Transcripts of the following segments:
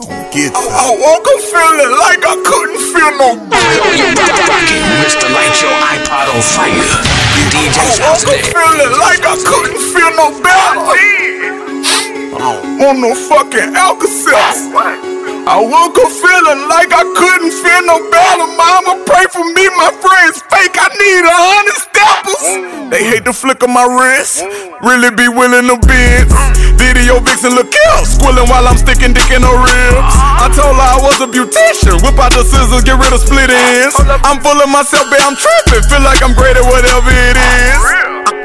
Get I, I woke up feeling like I couldn't feel no Rocking Mr. Light Your iPod on fire. DJ I woke up feeling like I couldn't feel no better. Want no fucking Alka-Seltzer. I woke up feeling like I couldn't feel no better. Mama, pray for me, my friends fake. I They hate the flick of my wrist. Really be willing to bend. Video vixen look kill, squilling while I'm sticking dick in her ribs. I told her I was a beautician. Whip out the scissors, get rid of split ends. I'm full of myself, but I'm tripping. Feel like I'm great at whatever it is.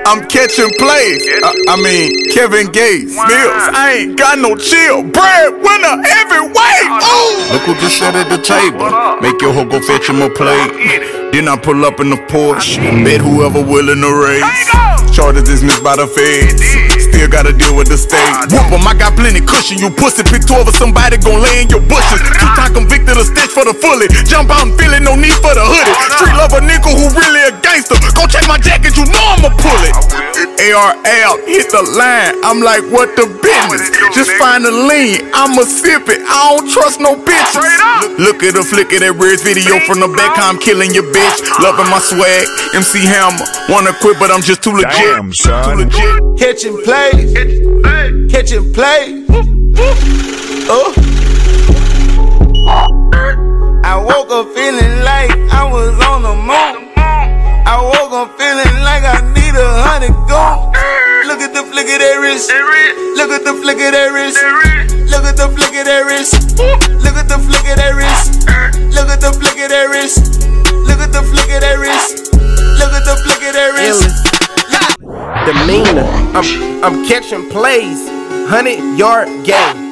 I'm catching plays. I, I mean, Kevin Gates, Mills. I ain't got no chill. Bread winner every way. Ooh. Look who just sat at the table. Make your hoe go fetch him a plate. Then I pull up in the Porsche. Bet whoever willing to race. Charges dismissed by the feds. Still gotta deal with the state. Whoop em, I got plenty cushion. You pussy pick 12 of somebody gon' lay in your bushes. Two time convicted of stitch for the fully. Jump out and feel it, no need for the hoodie. Street lover nigga who really a gangster. Go check my jacket, you know I'ma pull it. ARL, hit the line. I'm like, what the business? Just find a lean. I'ma sip it. I don't trust no bitches. Look at the flick of that Reds video from the back. I'm killing your bitch. Loving my swag. MC Hammer. Wanna quit, but I'm just too legit. Damn, son. Too legit. Catching plays. Catching plays. Oh. I at the flick of that wrist. Look at the flick of that wrist. Look at the flick of that wrist. Look at the flick of that wrist. Look at the flick of that wrist. Look at the flick of that wrist. demeanor. I'm I'm catching plays, hundred yard game.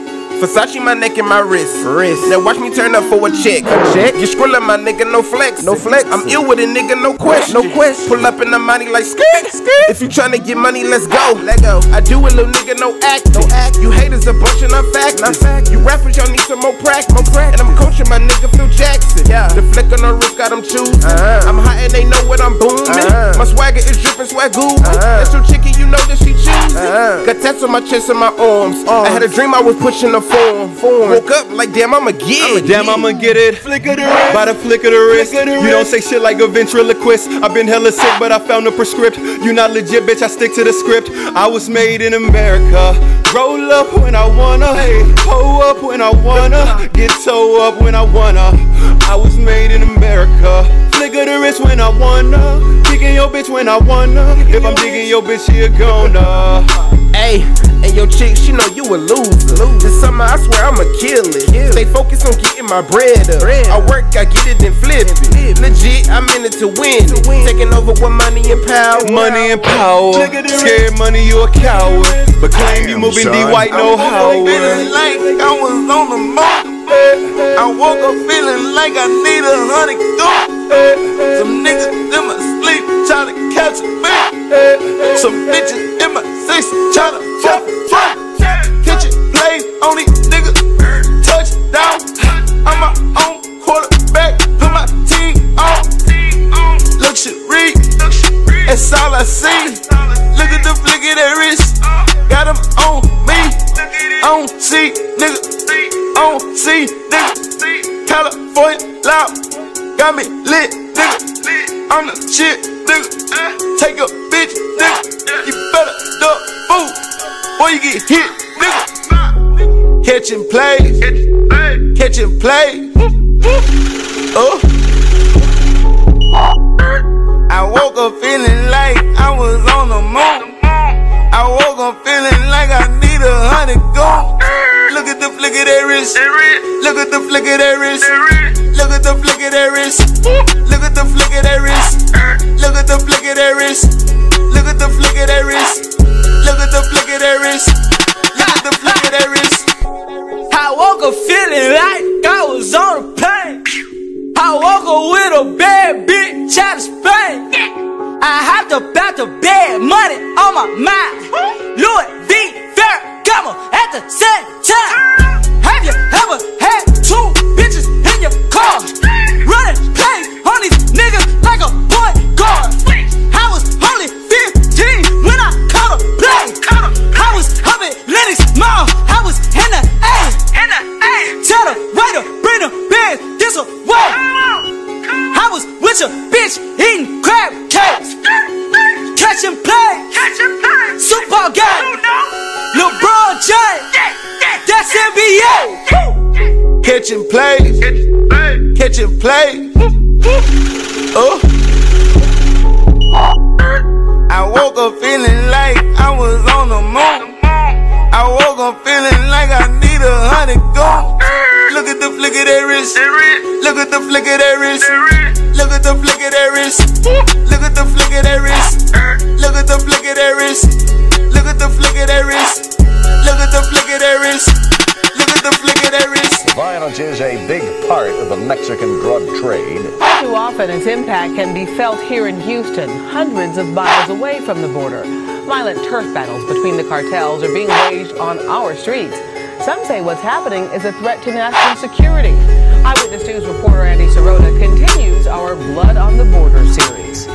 Versace my neck and my wrist. Wrist. Now watch me turn up for a check. A check. You skrillin' my nigga, no flex. No flex. I'm ill with a nigga, no question. No question. Pull up in the money like skirt. Skirt. If you tryna get money, let's go. Let go. I do it, little nigga, no act. No act. You haters a bunch factors. Not fact. You rappers, y'all need some more practice. More practice. And I'm coaching my nigga Phil Jackson. Yeah. The flick on the wrist got them choosing. Uh-huh. I'm hot and they know what I'm booming. Uh-huh. My swagger is dripping swagoo. Uh-huh. That's your chicken, you know that she choosing. Uh-huh. Got tats on my chest and my arms. I had a dream I was pushing the form. form. Woke up like damn, I'ma get it. Damn, I'ma get it. Flick of the wrist. By the flick of the wrist. Of the You don't say shit like a ventriloquist. I've been hella sick, but I found a prescript. You not legit, bitch. I stick to the script. I was made in America. Roll up when I wanna. Hey, hoe up when I wanna. Get toe up when I wanna. I was made in America. Flick of the wrist when I wanna. Digging your bitch when I wanna. If I'm digging your bitch, she a gonna. Hey, and your chick, she know you a loser. This summer, I swear I'ma kill it. Stay focused on getting my bread up. I work, I get it and flip it. Legit, I'm in it to win. it. Taking over with money and power. Money and power. Scared money, you a coward. But claim you moving D white, no Feeling Howard. like I was on the moon. Woke up feeling like I need a hundred gold. Some niggas in my sleep tryna catch a. Some bitches in my six tryna fuck fuck. Niggas. Touchdown. I'm my own quarterback. Put my team on. Luxury. That's all I see. Look at the flick of that wrist. Got on me. On C, nigga. On C, nigga. California loud. Got me lit, nigga. I'm the shit, nigga. Take a bitch, nigga. You better duck food. Or you get hit, nigga. Catching plays. Catching plays. Oh. Wrist. Look at the flick of that wrist. Look at the flick of that wrist. Look at the flick of that wrist. Look at the flick of that wrist. Look at the flick of that wrist. Look at the flick of that wrist. Look at the flick of that wrist. I woke up feeling like I was on a plane. I woke up with a bad bitch out of Spain. I hopped up out the bed, money on my mind. Louis catching plays, catching plays. Oh. Uh. I woke up feeling like I was on the moon. I woke up feeling like I need a hundred goons. Look at the flick of that wrist. Look at the flick of that wrist. Look at the flick of that wrist. Look at the flick of that wrist. Look at the flick of that wrist. Look at the flick of that wrist. Look at the flick of that wrist. Violence is a big part of the Mexican drug trade. Too often, its impact can be felt here in Houston, hundreds of miles away from the border. Violent turf battles between the cartels are being waged on our streets. Some say what's happening is a threat to national security. Eyewitness News reporter Andy Sirota continues our Blood on the Border series.